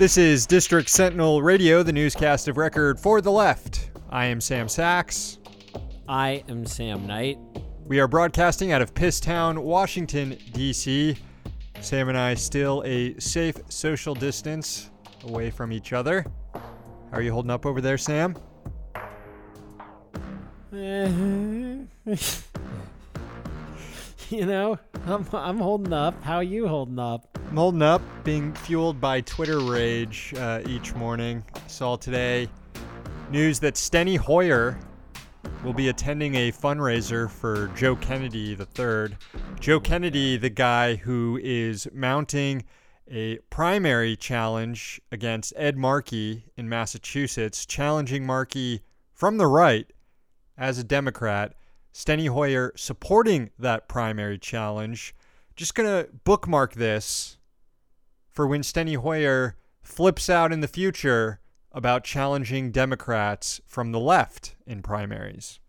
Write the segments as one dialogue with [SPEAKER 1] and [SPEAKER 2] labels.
[SPEAKER 1] This is District Sentinel Radio, the newscast of record for the left. I am Sam Sachs.
[SPEAKER 2] I am Sam Knight.
[SPEAKER 1] We are broadcasting out of Pisstown, Washington, D.C. Sam and I still a safe social distance away from each other. How are you holding up over there, Sam?
[SPEAKER 2] you know, I'm, I'm holding up. How are you holding up?
[SPEAKER 1] I'm holding up, being fueled by Twitter rage uh, each morning. Saw today news that Steny Hoyer will be attending a fundraiser for Joe Kennedy III. Joe Kennedy, the guy who is mounting a primary challenge against Ed Markey in Massachusetts, challenging Markey from the right as a Democrat. Steny Hoyer supporting that primary challenge. Just going to bookmark this for when Steny Hoyer flips out in the future about challenging Democrats from the left in primaries.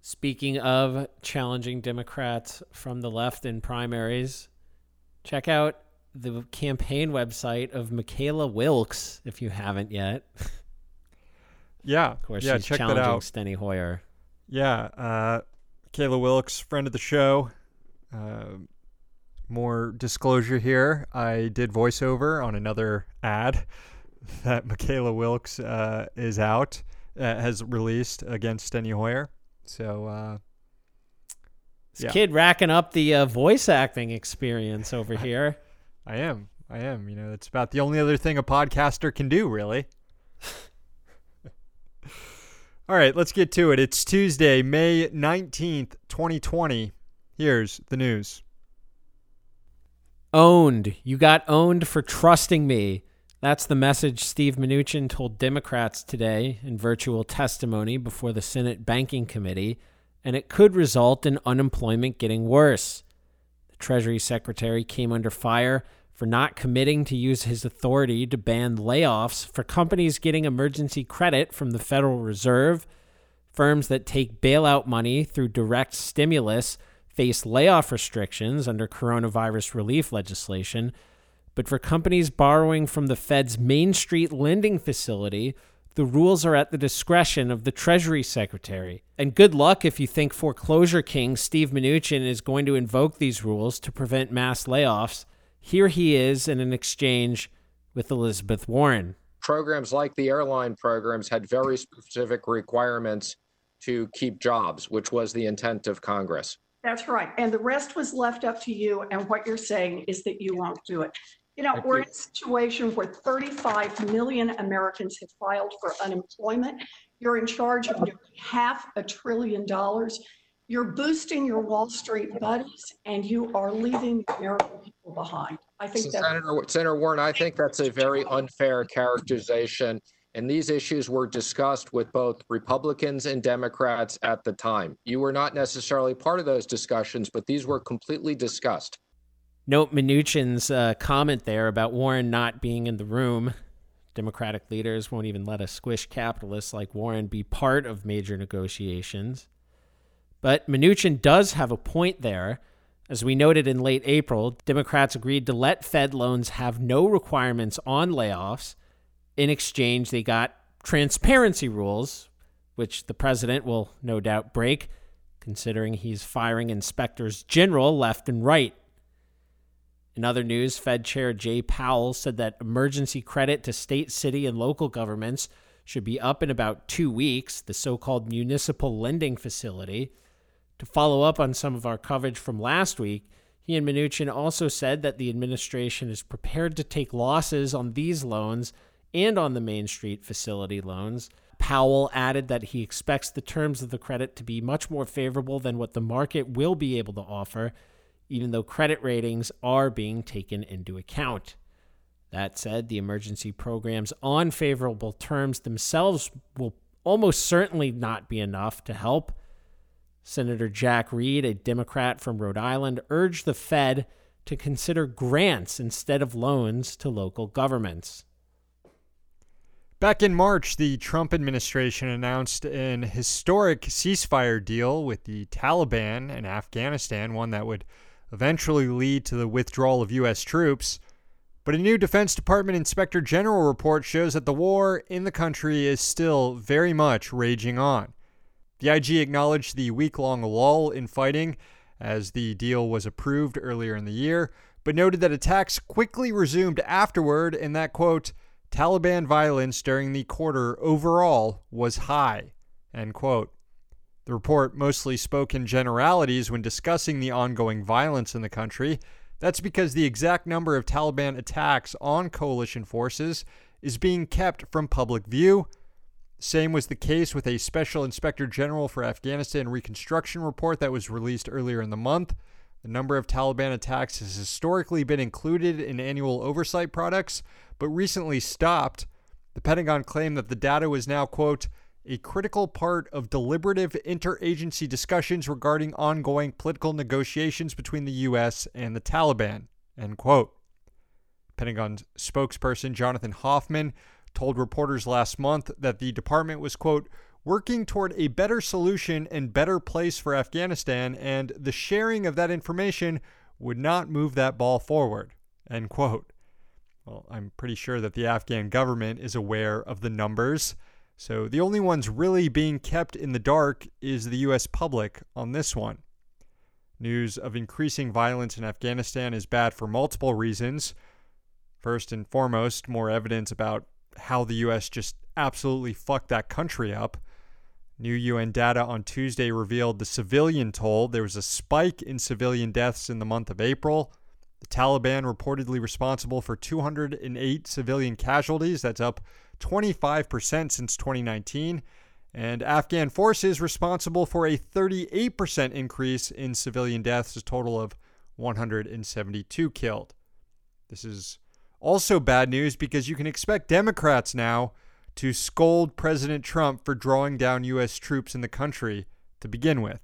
[SPEAKER 2] Speaking of challenging Democrats from the left in primaries, check out the campaign website of Mckayla Wilkes if you haven't yet.
[SPEAKER 1] Yeah,
[SPEAKER 2] of course,
[SPEAKER 1] yeah,
[SPEAKER 2] she's
[SPEAKER 1] check
[SPEAKER 2] challenging
[SPEAKER 1] that out.
[SPEAKER 2] Steny Hoyer.
[SPEAKER 1] Yeah, uh, Mckayla Wilkes, friend of the show. Uh, more disclosure here: I did voiceover on another ad that Mckayla Wilkes uh, is out, uh, has released against Steny Hoyer. So, uh,
[SPEAKER 2] This
[SPEAKER 1] Yeah.
[SPEAKER 2] kid racking up the uh, voice acting experience over here.
[SPEAKER 1] I am, I am. You know, it's about the only other thing a podcaster can do, really. All right, let's get to it. It's Tuesday, May 19th, 2020. Here's the news.
[SPEAKER 2] Owned. You got owned for trusting me. That's the message Steve Mnuchin told Democrats today in virtual testimony before the Senate Banking Committee, and it could result in unemployment getting worse. The Treasury Secretary came under fire for not committing to use his authority to ban layoffs for companies getting emergency credit from the Federal Reserve. Firms that take bailout money through direct stimulus face layoff restrictions under coronavirus relief legislation. But for companies borrowing from the Fed's Main Street lending facility, the rules are at the discretion of the Treasury Secretary. And good luck if you think foreclosure king Steve Mnuchin is going to invoke these rules to prevent mass layoffs. Here he is in an exchange with Elizabeth Warren.
[SPEAKER 3] programs like the airline programs had very specific requirements to keep jobs, which was the intent of Congress.
[SPEAKER 4] That's right. And the rest was left up to you. And what you're saying is that you won't do it. You know, we're in a situation where 35 million Americans have filed for unemployment. You're in charge of nearly half a trillion dollars. You're boosting your Wall Street buddies and you are leaving the American people behind. I
[SPEAKER 3] So
[SPEAKER 4] think that's
[SPEAKER 3] Senator, Senator Warren, I think that's a very unfair characterization. And these issues were discussed with both Republicans and Democrats at the time. You were not necessarily part of those discussions, but these were completely discussed.
[SPEAKER 2] Note Mnuchin's uh, comment there about Warren not being in the room. Democratic leaders won't even let a squish capitalist like Warren be part of major negotiations. But Mnuchin does have a point there. As we noted in late April, Democrats agreed to let Fed loans have no requirements on layoffs. In exchange, they got transparency rules, which the president will no doubt break, considering he's firing inspectors general left and right. In other news, Fed Chair Jay Powell said that emergency credit to state, city, and local governments should be up in about two weeks, the so called municipal lending facility. To follow up on some of our coverage from last week, he and Mnuchin also said that the administration is prepared to take losses on these loans and on the Main Street facility loans. Powell added that he expects the terms of the credit to be much more favorable than what the market will be able to offer, even though credit ratings are being taken into account. That said, the emergency programs on favorable terms themselves will almost certainly not be enough to help. Senator Jack Reed, a Democrat from Rhode Island, urged the Fed to consider grants instead of loans to local governments.
[SPEAKER 1] Back in March, the Trump administration announced an historic ceasefire deal with the Taliban in Afghanistan, one that would eventually lead to the withdrawal of U.S. troops. But a new Defense Department Inspector General report shows that the war in the country is still very much raging on. The IG acknowledged the week long lull in fighting as the deal was approved earlier in the year, but noted that attacks quickly resumed afterward and that, quote, Taliban violence during the quarter overall was high, end quote. The report mostly spoke in generalities when discussing the ongoing violence in the country. That's because the exact number of Taliban attacks on coalition forces is being kept from public view. Same was the case with a Special Inspector General for Afghanistan Reconstruction report that was released earlier in the month. Number of Taliban attacks has historically been included in annual oversight products, but recently stopped. The Pentagon claimed that the data was now, quote, a critical part of deliberative interagency discussions regarding ongoing political negotiations between the U.S. and the Taliban. End quote. Pentagon spokesperson Jonathan Hoffman told reporters last month that the department was, quote, working toward a better solution and better place for Afghanistan, and the sharing of that information would not move that ball forward. End quote. Well, I'm pretty sure that the Afghan government is aware of the numbers so the only ones really being kept in the dark is the US public on this one. News of increasing violence in Afghanistan is bad for multiple reasons. First and foremost, more evidence about how the US just absolutely fucked that country up. New UN data on Tuesday revealed the civilian toll. There was a spike in civilian deaths in the month of April. The Taliban reportedly responsible for 208 civilian casualties. That's up 25% since 2019, and Afghan forces responsible for a 38% increase in civilian deaths, a total of 172 killed. This is also bad news because you can expect Democrats now to scold President Trump for drawing down U.S. troops in the country to begin with.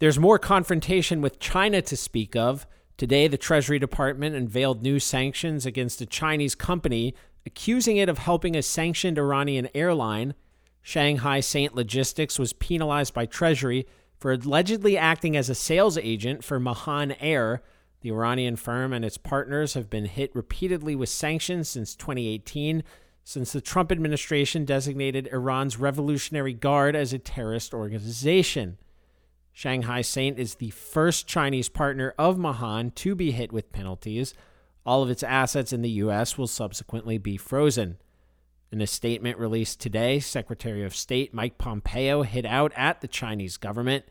[SPEAKER 2] There's more confrontation with China to speak of. Today, the Treasury Department unveiled new sanctions against a Chinese company accusing it of helping a sanctioned Iranian airline. Shanghai Saint Logistics was penalized by Treasury for allegedly acting as a sales agent for Mahan Air. The Iranian firm and its partners have been hit repeatedly with sanctions since 2018, since the Trump administration designated Iran's Revolutionary Guard as a terrorist organization. Shanghai Saint is the first Chinese partner of Mahan to be hit with penalties. All of its assets in the U.S. will subsequently be frozen. In a statement released today, Secretary of State Mike Pompeo hit out at the Chinese government.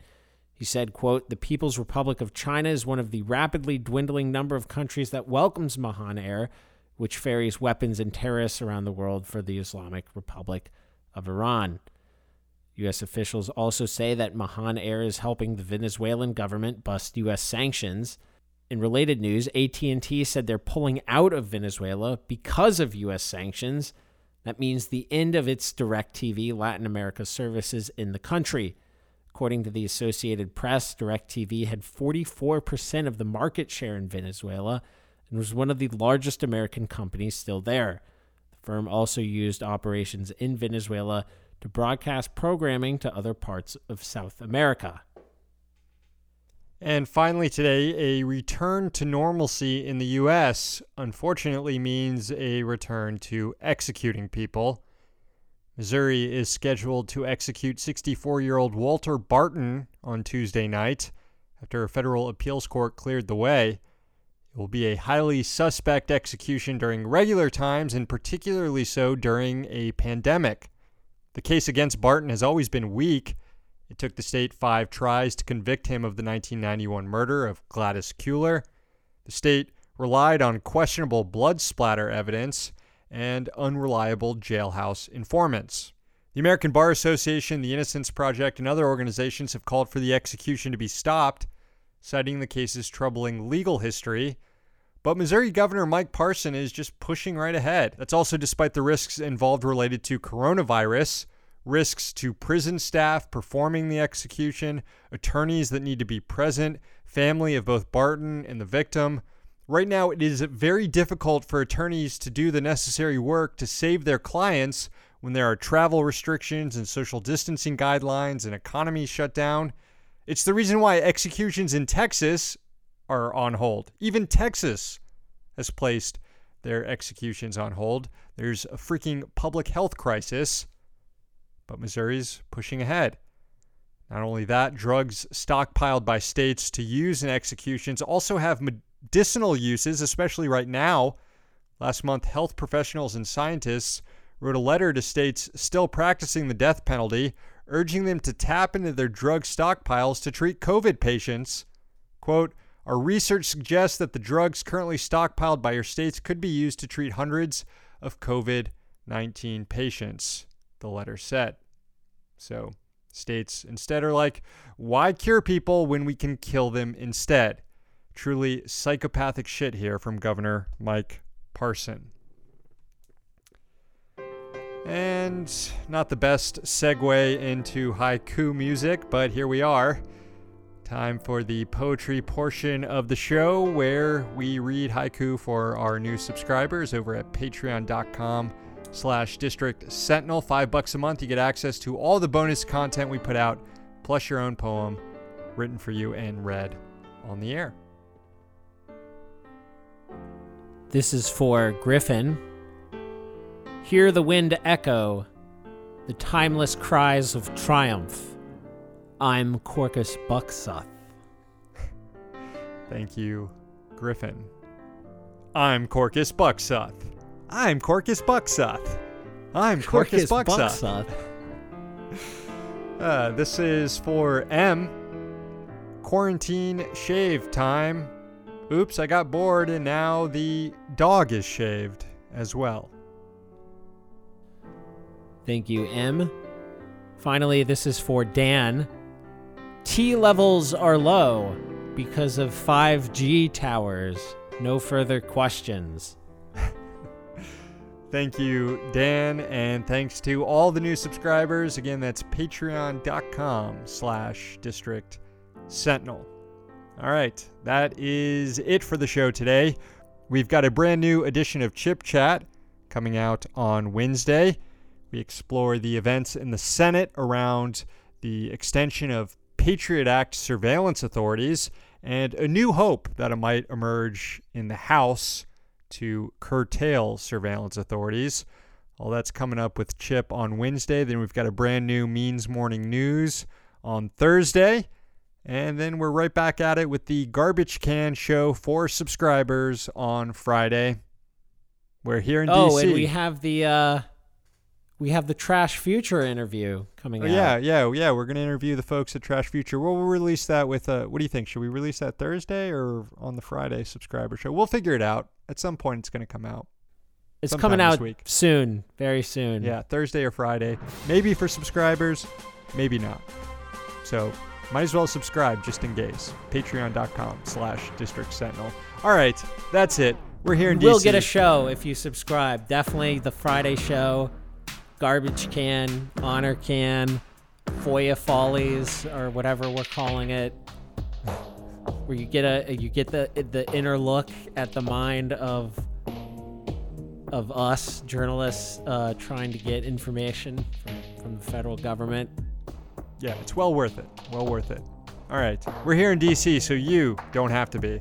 [SPEAKER 2] He said, quote, "The People's Republic of China is one of the rapidly dwindling number of countries that welcomes Mahan Air, which ferries weapons and terrorists around the world for the Islamic Republic of Iran." U.S. officials also say that Mahan Air is helping the Venezuelan government bust U.S. sanctions. In related news, AT&T said they're pulling out of Venezuela because of US sanctions. That means the end of its DirecTV Latin America services in the country. According to the Associated Press, DirecTV had 44% of the market share in Venezuela and was one of the largest American companies still there. The firm also used operations in Venezuela to broadcast programming to other parts of South America.
[SPEAKER 1] And finally, today, a return to normalcy in the U.S. unfortunately means a return to executing people. Missouri is scheduled to execute 64 year old Walter Barton on Tuesday night after a federal appeals court cleared the way. Will be a highly suspect execution during regular times and particularly so during a pandemic. The case against Barton has always been weak it took the state five tries to convict him of the 1991 murder of Gladys Kuehler. The state relied on questionable blood splatter evidence and unreliable jailhouse informants. The American Bar Association, the Innocence Project, and other organizations have called for the execution to be stopped, citing the case's troubling legal history. But Missouri Governor Mike Parson is just pushing right ahead. That's also despite the risks involved related to coronavirus risks to prison staff performing the execution, attorneys that need to be present, family of both Barton and the victim. Right now, it is very difficult for attorneys to do the necessary work to save their clients when there are travel restrictions and social distancing guidelines and economy shut down. It's the reason why executions in Texas are on hold. Even Texas has placed their executions on hold. There's a freaking public health crisis, but Missouri's pushing ahead. Not only that, drugs stockpiled by states to use in executions also have medicinal uses, especially right now. Last month, health professionals and scientists wrote a letter to states still practicing the death penalty, urging them to tap into their drug stockpiles to treat COVID patients. Quote, our research suggests that the drugs currently stockpiled by your states could be used to treat hundreds of COVID 19 patients, the letter said. So, states instead are like, why cure people when we can kill them instead? Truly psychopathic shit here from Governor Mike Parson. And not the best segue into haiku music, but here we are. Time for the poetry portion of the show where we read haiku for our new subscribers over at patreon.com slash district sentinel. Five bucks a month. You get access to all the bonus content we put out, plus your own poem written for you and read on the air.
[SPEAKER 2] This is for Griffin. Hear the wind echo, the timeless cries of triumph I'm Corcus Bucksuth.
[SPEAKER 1] Thank you, Griffin. I'm Corcus Bucksuth. I'm Corcus Bucksuth. I'm Corcus, Corcus Bucksuth. uh, this is for M. Quarantine shave time. Oops, I got bored and now the dog is shaved as well.
[SPEAKER 2] Thank you, M. Finally, this is for Dan. T levels are low because of 5G towers. No further questions.
[SPEAKER 1] Thank you, Dan, and thanks to all the new subscribers. Again, that's patreon.com slash district sentinel. All right, that is it for the show today. We've got a brand new edition of Chip Chat coming out on Wednesday. We explore the events in the Senate around the extension of Patriot Act surveillance authorities, and a new hope that it might emerge in the House to curtail surveillance authorities. All that's coming up with Chip on Wednesday. Then we've got a brand new Means Morning News on Thursday. And then we're right back at it with the Garbage Can Show for subscribers on Friday. We're here in
[SPEAKER 2] oh,
[SPEAKER 1] DC.
[SPEAKER 2] Oh, and we have the uh, we have the Trash Future interview coming
[SPEAKER 1] oh,
[SPEAKER 2] out.
[SPEAKER 1] Yeah, yeah, yeah. We're gonna interview the folks at Trash Future. We'll, we'll release that with. Uh, what do you think? Should we release that Thursday or on the Friday subscriber show? We'll figure it out. At some point, it's gonna come out.
[SPEAKER 2] It's coming out soon, very soon.
[SPEAKER 1] Yeah, Thursday or Friday. Maybe for subscribers, maybe not. So might as well subscribe just in case. Patreon.com slash District Sentinel. All right, that's it. We're here in
[SPEAKER 2] you
[SPEAKER 1] DC.
[SPEAKER 2] will get a show if you subscribe. Definitely the Friday show garbage can, honor can, FOIA follies, or whatever we're calling it, where you get a you get the the inner look at the mind of of us journalists uh, trying to get information from, from the federal government.
[SPEAKER 1] Yeah, it's well worth it. Well worth it. All right, we're here in DC, so you don't have to be.